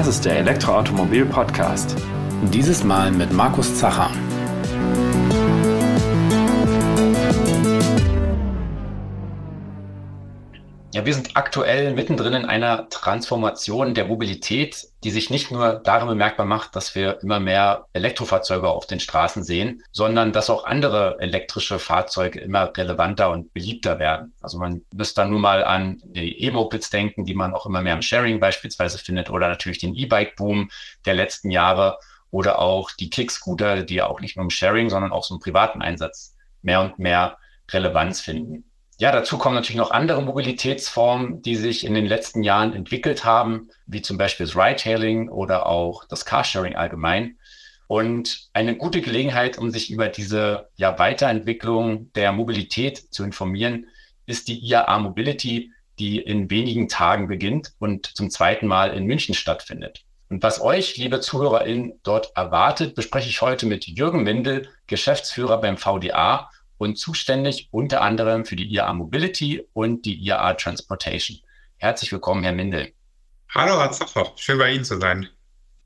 Das ist der Elektroautomobil-Podcast. Dieses Mal mit Markus Zacher. Ja, wir sind aktuell mittendrin in einer Transformation der Mobilität, die sich nicht nur darin bemerkbar macht, dass wir immer mehr Elektrofahrzeuge auf den Straßen sehen, sondern dass auch andere elektrische Fahrzeuge immer relevanter und beliebter werden. Also man müsste da nur mal an die E-Mopeds denken, die man auch immer mehr im Sharing beispielsweise findet oder natürlich den E-Bike-Boom der letzten Jahre oder auch die Kick-Scooter, die auch nicht nur im Sharing, sondern auch so im privaten Einsatz mehr und mehr Relevanz finden. Ja, dazu kommen natürlich noch andere Mobilitätsformen, die sich in den letzten Jahren entwickelt haben, wie zum Beispiel das Ride-Hailing oder auch das Carsharing allgemein. Und eine gute Gelegenheit, um sich über diese ja, Weiterentwicklung der Mobilität zu informieren, ist die IAA Mobility, die in wenigen Tagen beginnt und zum zweiten Mal in München stattfindet. Und was euch, liebe ZuhörerInnen, dort erwartet, bespreche ich heute mit Jürgen Windel, Geschäftsführer beim VDA und zuständig unter anderem für die IAA Mobility und die IAA Transportation. Herzlich willkommen, Herr Mindel. Hallo, Herr Zacher. Schön bei Ihnen zu sein.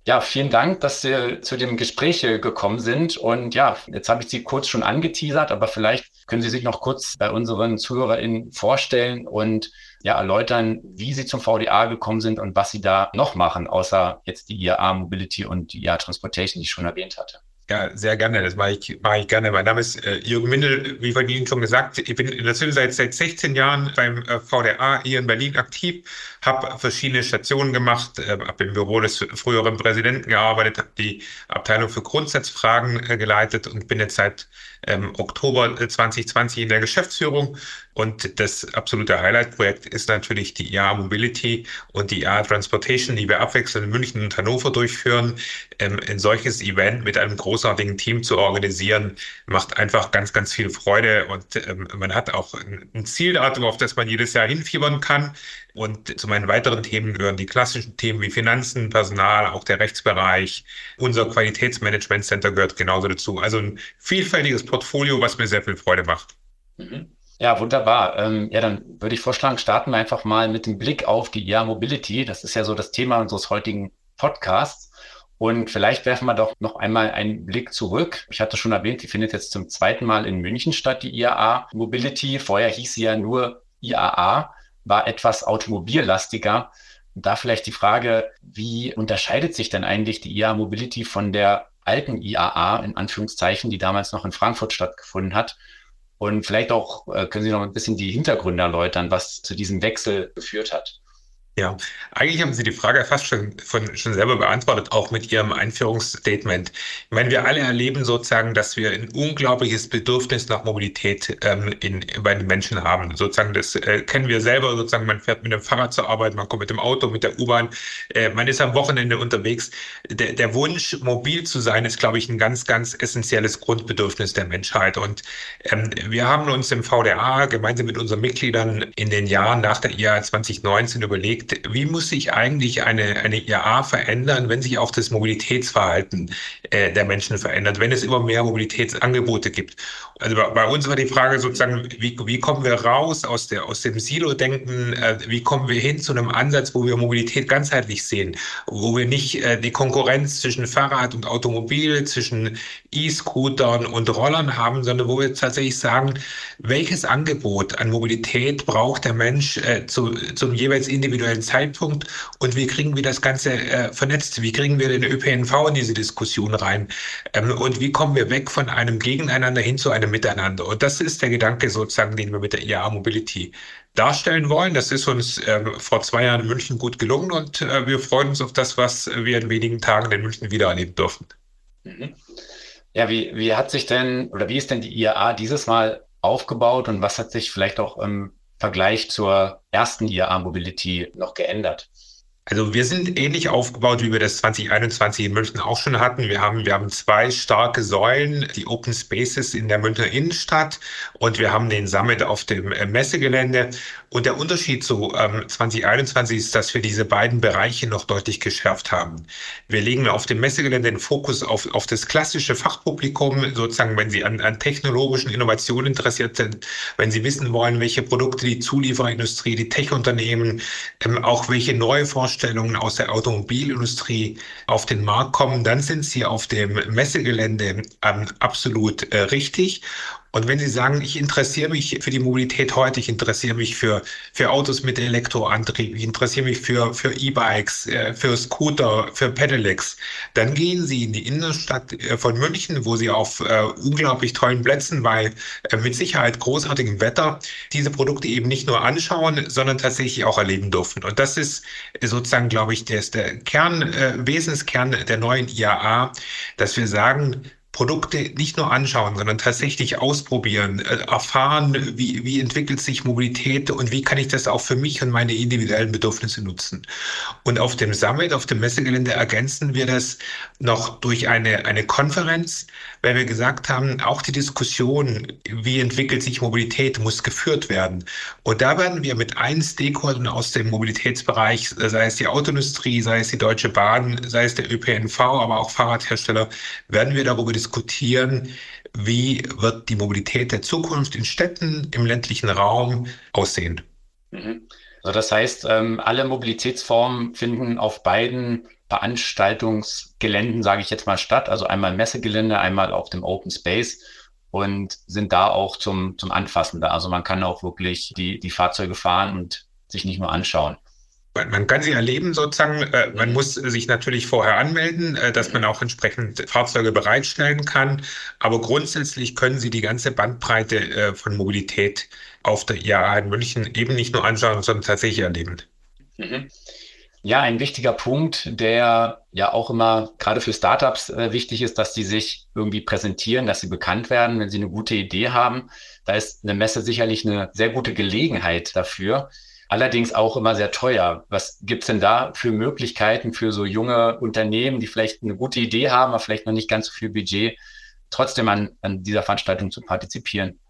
Ja, vielen Dank, dass Sie zu dem Gespräch gekommen sind. Und ja, jetzt habe ich Sie kurz schon angeteasert, aber vielleicht können Sie sich noch kurz bei unseren ZuhörerInnen vorstellen und ja, erläutern, wie Sie zum VDA gekommen sind und was Sie da noch machen, außer jetzt die IAA Mobility und die IAA Transportation, die ich schon erwähnt hatte. Ja, sehr gerne. Das mache ich, mache ich gerne. Mein Name ist äh, Jürgen Mindel, wie von Ihnen schon gesagt. Ich bin in der Zwischenzeit seit 16 Jahren beim äh, VDA hier in Berlin aktiv, habe verschiedene Stationen gemacht, äh, habe im Büro des früheren Präsidenten gearbeitet, habe die Abteilung für Grundsatzfragen äh, geleitet und bin jetzt seit ähm, Oktober 2020 äh, in der Geschäftsführung. Und das absolute Highlight-Projekt ist natürlich die IA Mobility und die IA Transportation, die wir abwechselnd in München und Hannover durchführen. Ähm, ein solches Event mit einem großartigen Team zu organisieren, macht einfach ganz, ganz viel Freude und ähm, man hat auch ein Zieldatum, auf das man jedes Jahr hinfiebern kann. Und zu meinen weiteren Themen gehören die klassischen Themen wie Finanzen, Personal, auch der Rechtsbereich. Unser Qualitätsmanagement Center gehört genauso dazu. Also ein vielfältiges Portfolio, was mir sehr viel Freude macht. Mhm. Ja, wunderbar. Ähm, ja, dann würde ich vorschlagen, starten wir einfach mal mit dem Blick auf die IA Mobility. Das ist ja so das Thema unseres heutigen Podcasts. Und vielleicht werfen wir doch noch einmal einen Blick zurück. Ich hatte schon erwähnt, die findet jetzt zum zweiten Mal in München statt, die IAA Mobility. Vorher hieß sie ja nur IAA war etwas automobillastiger. Da vielleicht die Frage, wie unterscheidet sich denn eigentlich die IA Mobility von der alten IAA, in Anführungszeichen, die damals noch in Frankfurt stattgefunden hat? Und vielleicht auch äh, können Sie noch ein bisschen die Hintergründe erläutern, was zu diesem Wechsel geführt hat. Ja, eigentlich haben Sie die Frage fast schon, von, schon selber beantwortet, auch mit Ihrem Einführungsstatement. Ich meine, wir alle erleben sozusagen, dass wir ein unglaubliches Bedürfnis nach Mobilität ähm, in, bei den Menschen haben. Sozusagen, das äh, kennen wir selber, sozusagen, man fährt mit dem Fahrrad zur Arbeit, man kommt mit dem Auto, mit der U-Bahn, äh, man ist am Wochenende unterwegs. Der, der Wunsch, mobil zu sein, ist, glaube ich, ein ganz, ganz essentielles Grundbedürfnis der Menschheit. Und ähm, wir haben uns im VDA gemeinsam mit unseren Mitgliedern in den Jahren nach der IA 2019 überlegt, überlegt, wie muss sich eigentlich eine, eine IAA verändern, wenn sich auch das Mobilitätsverhalten äh, der Menschen verändert, wenn es immer mehr Mobilitätsangebote gibt. Also bei, bei uns war die Frage sozusagen, wie, wie kommen wir raus aus, der, aus dem Silo-Denken, äh, wie kommen wir hin zu einem Ansatz, wo wir Mobilität ganzheitlich sehen, wo wir nicht äh, die Konkurrenz zwischen Fahrrad und Automobil, zwischen E-Scootern und Rollern haben, sondern wo wir tatsächlich sagen, welches Angebot an Mobilität braucht der Mensch äh, zu, zum jeweils individuellen aktuellen Zeitpunkt und wie kriegen wir das Ganze äh, vernetzt? Wie kriegen wir den ÖPNV in diese Diskussion rein? Ähm, und wie kommen wir weg von einem Gegeneinander hin zu einem Miteinander? Und das ist der Gedanke sozusagen, den wir mit der IAA Mobility darstellen wollen. Das ist uns äh, vor zwei Jahren in München gut gelungen und äh, wir freuen uns auf das, was wir in wenigen Tagen in München wieder erleben dürfen. Mhm. Ja, wie, wie hat sich denn oder wie ist denn die IAA dieses Mal aufgebaut und was hat sich vielleicht auch im Vergleich zur ersten IAA Mobility noch geändert? Also wir sind ähnlich aufgebaut, wie wir das 2021 in München auch schon hatten. Wir haben, wir haben zwei starke Säulen, die Open Spaces in der Münchner Innenstadt und wir haben den Summit auf dem äh, Messegelände. Und der Unterschied zu ähm, 2021 ist, dass wir diese beiden Bereiche noch deutlich geschärft haben. Wir legen auf dem Messegelände den Fokus auf, auf das klassische Fachpublikum, sozusagen, wenn Sie an, an technologischen Innovationen interessiert sind, wenn Sie wissen wollen, welche Produkte die Zuliefererindustrie, die Tech-Unternehmen, ähm, auch welche neue Forschung Vorstellungen aus der Automobilindustrie auf den Markt kommen, dann sind Sie auf dem Messegelände ähm, absolut äh, richtig. Und wenn Sie sagen, ich interessiere mich für die Mobilität heute, ich interessiere mich für, für Autos mit Elektroantrieb, ich interessiere mich für, für E-Bikes, äh, für Scooter, für Pedelecs, dann gehen Sie in die Innenstadt äh, von München, wo Sie auf äh, unglaublich tollen Plätzen bei äh, mit Sicherheit großartigem Wetter diese Produkte eben nicht nur anschauen, sondern tatsächlich auch erleben dürfen. Und das ist sozusagen, glaube ich, der, der Kern, äh, Wesenskern der neuen IAA, dass wir sagen, Produkte nicht nur anschauen, sondern tatsächlich ausprobieren, äh, erfahren, wie, wie entwickelt sich Mobilität und wie kann ich das auch für mich und meine individuellen Bedürfnisse nutzen. Und auf dem Summit, auf dem Messegelände ergänzen wir das noch durch eine, eine Konferenz, weil wir gesagt haben, auch die Diskussion, wie entwickelt sich Mobilität, muss geführt werden. Und da werden wir mit allen Stakeholdern aus dem Mobilitätsbereich, sei es die Autoindustrie, sei es die Deutsche Bahn, sei es der ÖPNV, aber auch Fahrradhersteller, werden wir darüber diskutieren, diskutieren, wie wird die Mobilität der Zukunft in Städten, im ländlichen Raum aussehen. Mhm. Also das heißt, ähm, alle Mobilitätsformen finden auf beiden Veranstaltungsgeländen, sage ich jetzt mal, statt. Also einmal Messegelände, einmal auf dem Open Space und sind da auch zum, zum Anfassen da. Also man kann auch wirklich die, die Fahrzeuge fahren und sich nicht nur anschauen man kann sie erleben sozusagen. Äh, man muss sich natürlich vorher anmelden, äh, dass man auch entsprechend Fahrzeuge bereitstellen kann. Aber grundsätzlich können Sie die ganze Bandbreite äh, von Mobilität auf der IAA in München eben nicht nur anschauen, sondern tatsächlich erleben. Mhm. Ja, ein wichtiger Punkt, der ja auch immer gerade für Startups äh, wichtig ist, dass die sich irgendwie präsentieren, dass sie bekannt werden, wenn sie eine gute Idee haben. Da ist eine Messe sicherlich eine sehr gute Gelegenheit dafür allerdings auch immer sehr teuer. Was gibt's denn da für Möglichkeiten für so junge Unternehmen, die vielleicht eine gute Idee haben, aber vielleicht noch nicht ganz so viel Budget, trotzdem an, an dieser Veranstaltung zu partizipieren?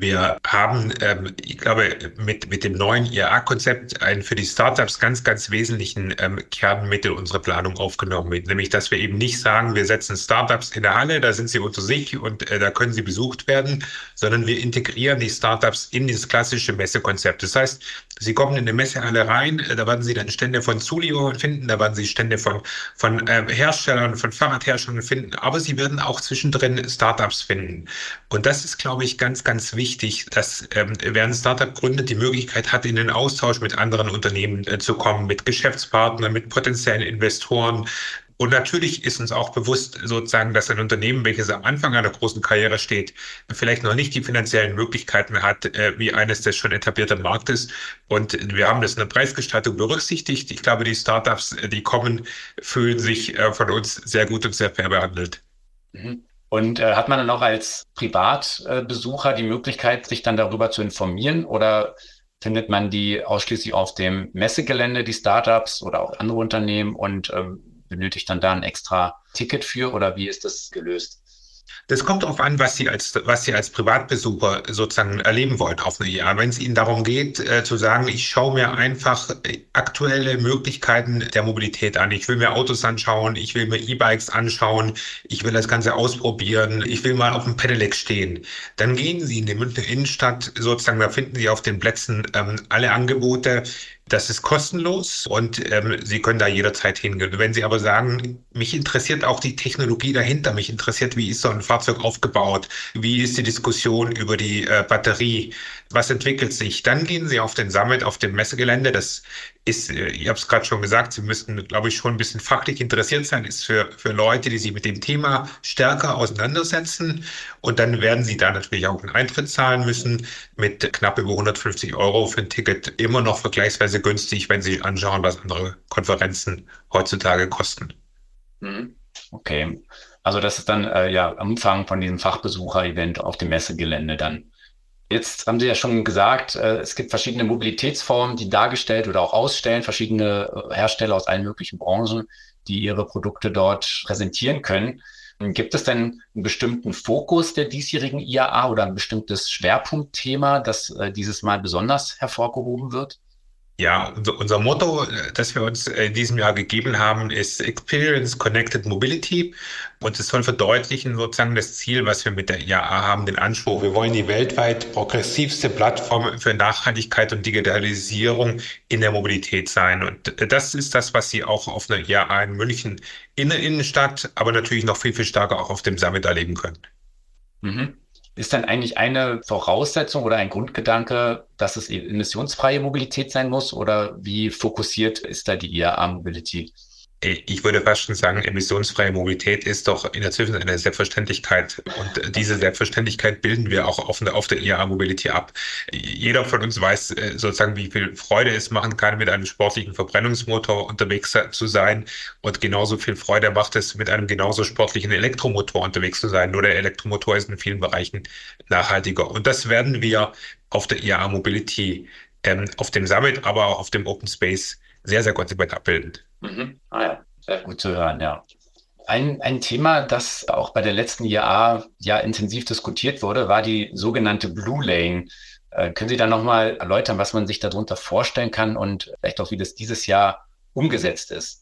Wir haben, ähm, ich glaube, mit, mit dem neuen IAA-Konzept einen für die Startups ganz, ganz wesentlichen ähm, Kern mit in unsere Planung aufgenommen. Nämlich, dass wir eben nicht sagen, wir setzen Startups in der Halle, da sind sie unter sich und äh, da können sie besucht werden, sondern wir integrieren die Startups in dieses klassische Messekonzept. Das heißt, Sie kommen in eine Messehalle rein, äh, da werden Sie dann Stände von Zulieferern finden, da werden Sie Stände von, von äh, Herstellern, von Fahrradherstellern finden, aber Sie werden auch zwischendrin Startups finden. Und das ist, glaube ich, ganz, ganz wichtig, dass ähm, wer ein Startup gründet, die Möglichkeit hat, in den Austausch mit anderen Unternehmen äh, zu kommen, mit Geschäftspartnern, mit potenziellen Investoren, und natürlich ist uns auch bewusst sozusagen, dass ein Unternehmen, welches am Anfang einer großen Karriere steht, vielleicht noch nicht die finanziellen Möglichkeiten hat, äh, wie eines des schon etablierten Marktes. Und wir haben das in der Preisgestaltung berücksichtigt. Ich glaube, die Startups, äh, die kommen, fühlen sich äh, von uns sehr gut und sehr fair behandelt. Mhm. Und äh, hat man dann auch als Privatbesucher die Möglichkeit, sich dann darüber zu informieren oder findet man die ausschließlich auf dem Messegelände, die Startups oder auch andere Unternehmen und ähm, benötigt dann da ein extra Ticket für oder wie ist das gelöst? Das kommt darauf an, was Sie als, was Sie als Privatbesucher sozusagen erleben wollen auf eine IA. Wenn es Ihnen darum geht, äh, zu sagen, ich schaue mir einfach aktuelle Möglichkeiten der Mobilität an. Ich will mir Autos anschauen, ich will mir E-Bikes anschauen, ich will das Ganze ausprobieren, ich will mal auf dem Pedelec stehen. Dann gehen Sie in die Münchner Innenstadt sozusagen, da finden Sie auf den Plätzen ähm, alle Angebote. Das ist kostenlos und ähm, Sie können da jederzeit hingehen. Wenn Sie aber sagen, mich interessiert auch die Technologie dahinter, mich interessiert, wie ist so ein Fahrzeug aufgebaut, wie ist die Diskussion über die äh, Batterie, was entwickelt sich, dann gehen Sie auf den Summit, auf dem Messegelände. Das ist, äh, ich habe es gerade schon gesagt, Sie müssten, glaube ich, schon ein bisschen fachlich interessiert sein, ist für, für Leute, die sich mit dem Thema stärker auseinandersetzen. Und dann werden Sie da natürlich auch einen Eintritt zahlen müssen mit knapp über 150 Euro für ein Ticket. Immer noch vergleichsweise günstig, wenn Sie anschauen, was andere Konferenzen heutzutage kosten. Mhm. Okay. Also das ist dann äh, ja am Umfang von diesem Fachbesucher-Event auf dem Messegelände dann. Jetzt haben Sie ja schon gesagt, äh, es gibt verschiedene Mobilitätsformen, die dargestellt oder auch ausstellen, verschiedene äh, Hersteller aus allen möglichen Branchen, die ihre Produkte dort präsentieren können. Gibt es denn einen bestimmten Fokus der diesjährigen IAA oder ein bestimmtes Schwerpunktthema, das äh, dieses Mal besonders hervorgehoben wird? Ja, unser Motto, äh, das wir uns in diesem Jahr gegeben haben, ist Experience Connected Mobility. Und es soll verdeutlichen sozusagen das Ziel, was wir mit der IAA haben, den Anspruch. Wir wollen die weltweit progressivste Plattform für Nachhaltigkeit und Digitalisierung in der Mobilität sein. Und das ist das, was Sie auch auf einer IAA in München in der Innenstadt, aber natürlich noch viel, viel stärker auch auf dem Summit erleben können. Mhm. Ist dann eigentlich eine Voraussetzung oder ein Grundgedanke, dass es emissionsfreie Mobilität sein muss oder wie fokussiert ist da die IAA-Mobility? Ich würde fast schon sagen, emissionsfreie Mobilität ist doch in der Zwischenzeit eine Selbstverständlichkeit. Und diese Selbstverständlichkeit bilden wir auch auf, der, auf der IAA Mobility ab. Jeder von uns weiß äh, sozusagen, wie viel Freude es machen kann, mit einem sportlichen Verbrennungsmotor unterwegs zu sein. Und genauso viel Freude macht es, mit einem genauso sportlichen Elektromotor unterwegs zu sein. Nur der Elektromotor ist in vielen Bereichen nachhaltiger. Und das werden wir auf der IAA Mobility, ähm, auf dem Summit, aber auch auf dem Open Space sehr, sehr konsequent abbilden. Mhm. Ah ja, sehr gut zu hören, ja. Ein, ein Thema, das auch bei der letzten IAA ja intensiv diskutiert wurde, war die sogenannte Blue Lane. Äh, können Sie da nochmal erläutern, was man sich darunter vorstellen kann und vielleicht auch, wie das dieses Jahr umgesetzt ist?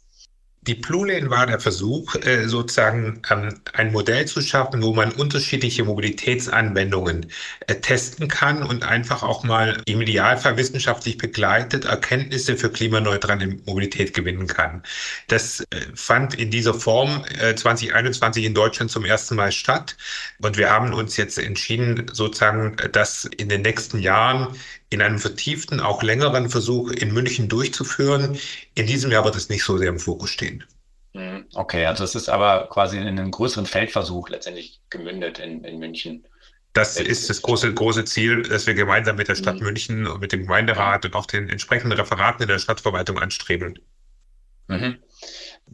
Die Blue war der Versuch, äh, sozusagen ähm, ein Modell zu schaffen, wo man unterschiedliche Mobilitätsanwendungen äh, testen kann und einfach auch mal im Idealfall wissenschaftlich begleitet Erkenntnisse für klimaneutrale Mobilität gewinnen kann. Das äh, fand in dieser Form 2021 in Deutschland zum ersten Mal statt. Und wir haben uns jetzt entschieden, sozusagen das in den nächsten Jahren in einem vertieften, auch längeren Versuch in München durchzuführen. In diesem Jahr wird es nicht so sehr im Fokus stehen. Hm, okay, also es ist aber quasi in einen größeren Feldversuch letztendlich gemündet in, in München. Das ist das große, große Ziel, das wir gemeinsam mit der Stadt mhm. München und mit dem Gemeinderat und auch den entsprechenden Referaten in der Stadtverwaltung anstreben. Mhm.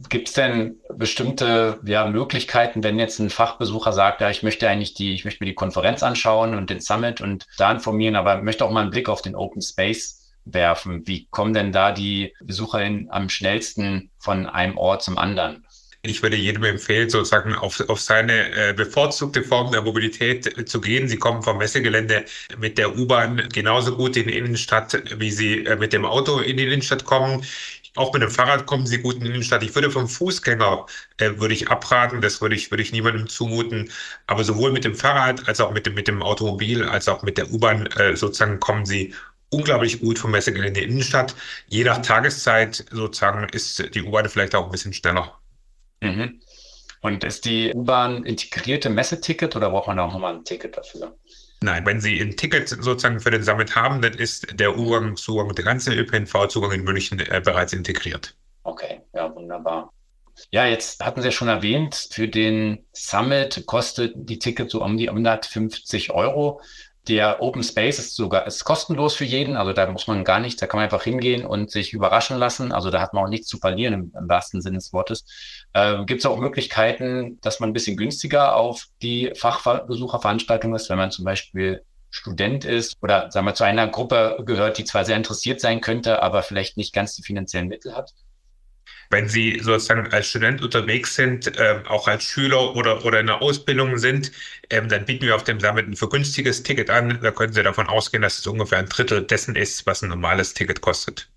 Gibt es denn bestimmte ja, Möglichkeiten, wenn jetzt ein Fachbesucher sagt, ja, ich möchte eigentlich die, ich möchte mir die Konferenz anschauen und den Summit und da informieren, aber möchte auch mal einen Blick auf den Open Space werfen. Wie kommen denn da die BesucherInnen am schnellsten von einem Ort zum anderen? Ich würde jedem empfehlen, sozusagen auf, auf seine äh, bevorzugte Form der Mobilität äh, zu gehen. Sie kommen vom Messegelände mit der U-Bahn genauso gut in die Innenstadt, wie Sie äh, mit dem Auto in die Innenstadt kommen. Auch mit dem Fahrrad kommen Sie gut in die Innenstadt. Ich würde vom Fußgänger, äh, würde ich abraten, das würde ich, würde ich niemandem zumuten. Aber sowohl mit dem Fahrrad als auch mit dem, mit dem Automobil, als auch mit der U-Bahn äh, sozusagen kommen Sie unglaublich gut vom Messegelände in die Innenstadt. Je nach Tageszeit sozusagen ist die U-Bahn vielleicht auch ein bisschen schneller. Mhm. Und ist die U-Bahn integrierte Messeticket oder braucht man auch nochmal ein Ticket dafür? Nein, wenn Sie ein Ticket sozusagen für den Summit haben, dann ist der Zugang, der ganze ÖPNV-Zugang in München äh, bereits integriert. Okay, ja, wunderbar. Ja, jetzt hatten Sie ja schon erwähnt, für den Summit kostet die Ticket so um die 150 Euro. Der Open Space ist sogar ist kostenlos für jeden, also da muss man gar nichts, da kann man einfach hingehen und sich überraschen lassen. Also da hat man auch nichts zu verlieren im, im wahrsten Sinne des Wortes. Äh, Gibt es auch Möglichkeiten, dass man ein bisschen günstiger auf die Fachbesucherveranstaltung ist, wenn man zum Beispiel Student ist oder sagen wir zu einer Gruppe gehört, die zwar sehr interessiert sein könnte, aber vielleicht nicht ganz die finanziellen Mittel hat? Wenn Sie sozusagen als Student unterwegs sind, äh, auch als Schüler oder, oder in der Ausbildung sind, ähm, dann bieten wir auf dem Summit ein vergünstiges Ticket an. Da können Sie davon ausgehen, dass es ungefähr ein Drittel dessen ist, was ein normales Ticket kostet.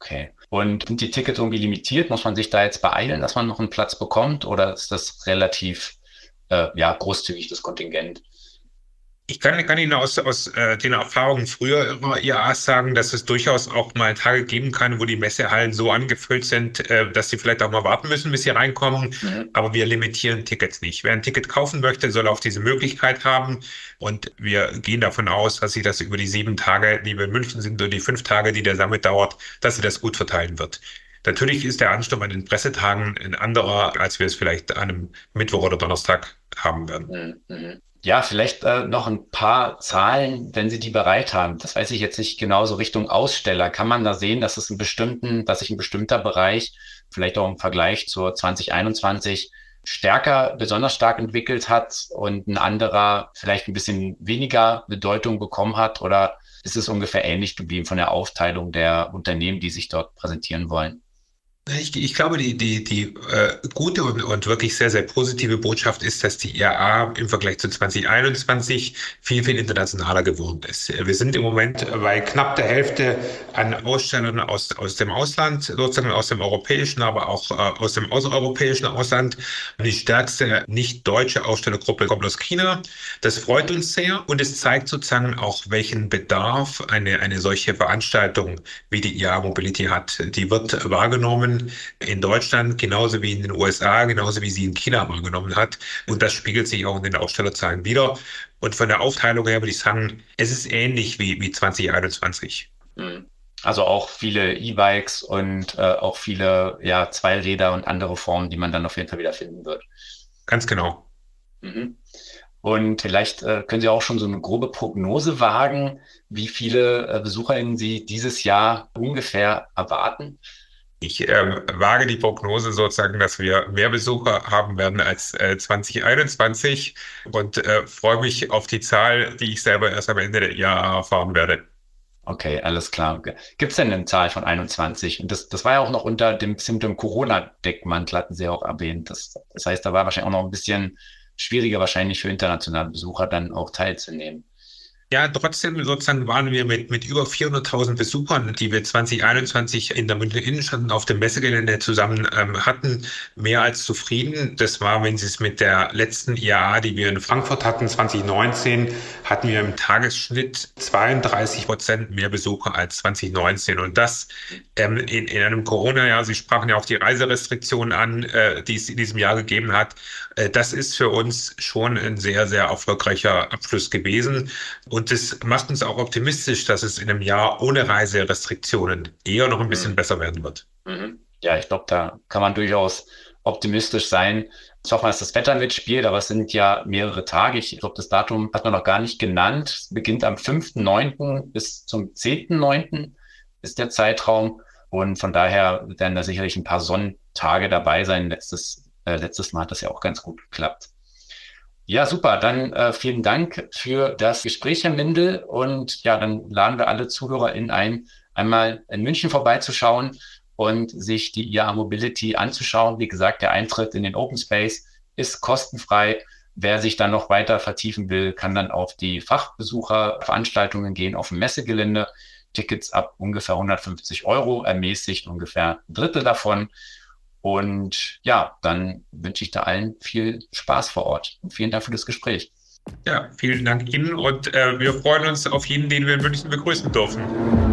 Okay. Und sind die Tickets irgendwie limitiert? Muss man sich da jetzt beeilen, dass man noch einen Platz bekommt? Oder ist das relativ äh, ja, großzügig, das Kontingent? Ich kann, kann Ihnen aus, aus äh, den Erfahrungen früher immer IAAs sagen, dass es durchaus auch mal Tage geben kann, wo die Messehallen so angefüllt sind, äh, dass Sie vielleicht auch mal warten müssen, bis Sie reinkommen. Mhm. Aber wir limitieren Tickets nicht. Wer ein Ticket kaufen möchte, soll auch diese Möglichkeit haben. Und wir gehen davon aus, dass sich das über die sieben Tage, die wir in München sind, oder die fünf Tage, die der Summit dauert, dass sie das gut verteilen wird. Natürlich ist der Ansturm an den Pressetagen ein anderer, als wir es vielleicht an einem Mittwoch oder Donnerstag haben werden. Mhm. Ja, vielleicht äh, noch ein paar Zahlen, wenn Sie die bereit haben. Das weiß ich jetzt nicht genau so Richtung Aussteller. Kann man da sehen, dass es einen bestimmten, dass sich ein bestimmter Bereich, vielleicht auch im Vergleich zur 2021, stärker, besonders stark entwickelt hat und ein anderer vielleicht ein bisschen weniger Bedeutung bekommen hat? Oder ist es ungefähr ähnlich geblieben von der Aufteilung der Unternehmen, die sich dort präsentieren wollen? Ich, ich, glaube, die, die, die äh, gute und, und wirklich sehr, sehr positive Botschaft ist, dass die IAA im Vergleich zu 2021 viel, viel internationaler geworden ist. Wir sind im Moment bei knapp der Hälfte an Ausstellern aus, aus dem Ausland, sozusagen aus dem europäischen, aber auch äh, aus dem außereuropäischen Ausland. Die stärkste nicht-deutsche Ausstellergruppe kommt aus China. Das freut uns sehr und es zeigt sozusagen auch, welchen Bedarf eine, eine solche Veranstaltung wie die IAA Mobility hat. Die wird wahrgenommen in Deutschland genauso wie in den USA, genauso wie sie in China wahrgenommen hat. Und das spiegelt sich auch in den Ausstellerzahlen wieder. Und von der Aufteilung her würde ich sagen, es ist ähnlich wie, wie 2021. Mhm. Also auch viele E-Bikes und äh, auch viele ja, Zweiräder und andere Formen, die man dann auf jeden Fall wieder finden wird. Ganz genau. Mhm. Und vielleicht äh, können Sie auch schon so eine grobe Prognose wagen, wie viele äh, BesucherInnen Sie dieses Jahr ungefähr erwarten? Ich äh, wage die Prognose sozusagen, dass wir mehr Besucher haben werden als äh, 2021 und äh, freue mich auf die Zahl, die ich selber erst am Ende der Jahre erfahren werde. Okay, alles klar. Gibt es denn eine Zahl von 21? Und das, das war ja auch noch unter dem bestimmten Corona-Deckmantel, hatten Sie auch erwähnt. Das, das heißt, da war wahrscheinlich auch noch ein bisschen schwieriger wahrscheinlich für internationale Besucher dann auch teilzunehmen. Ja, trotzdem sozusagen waren wir mit, mit über 400.000 Besuchern, die wir 2021 in der Münchner Innenstadt auf dem Messegelände zusammen ähm, hatten, mehr als zufrieden. Das war, wenn Sie es mit der letzten IAA, die wir in Frankfurt hatten, 2019, hatten wir im Tagesschnitt 32 Prozent mehr Besucher als 2019. Und das ähm, in, in einem Corona-Jahr, Sie sprachen ja auch die Reiserestriktionen an, äh, die es in diesem Jahr gegeben hat. Äh, das ist für uns schon ein sehr, sehr erfolgreicher Abschluss gewesen. Und das macht uns auch optimistisch, dass es in einem Jahr ohne Reiserestriktionen eher noch ein bisschen mhm. besser werden wird. Mhm. Ja, ich glaube, da kann man durchaus optimistisch sein. Ich hoffe, dass das Wetter mitspielt, aber es sind ja mehrere Tage. Ich glaube, das Datum hat man noch gar nicht genannt. Es beginnt am 5.9. bis zum 10.9. ist der Zeitraum. Und von daher werden da sicherlich ein paar Sonnentage dabei sein. Letztes äh, letztes Mal hat das ja auch ganz gut geklappt. Ja, super. Dann äh, vielen Dank für das Gespräch, Herr Mindel. Und ja, dann laden wir alle ZuhörerInnen ein, einmal in München vorbeizuschauen und sich die IA Mobility anzuschauen. Wie gesagt, der Eintritt in den Open Space ist kostenfrei. Wer sich dann noch weiter vertiefen will, kann dann auf die Fachbesucherveranstaltungen gehen, auf dem Messegelände. Tickets ab ungefähr 150 Euro, ermäßigt ungefähr ein Drittel davon. Und ja, dann wünsche ich da allen viel Spaß vor Ort. Vielen Dank für das Gespräch. Ja, vielen Dank Ihnen und äh, wir freuen uns auf jeden, den wir in München begrüßen dürfen.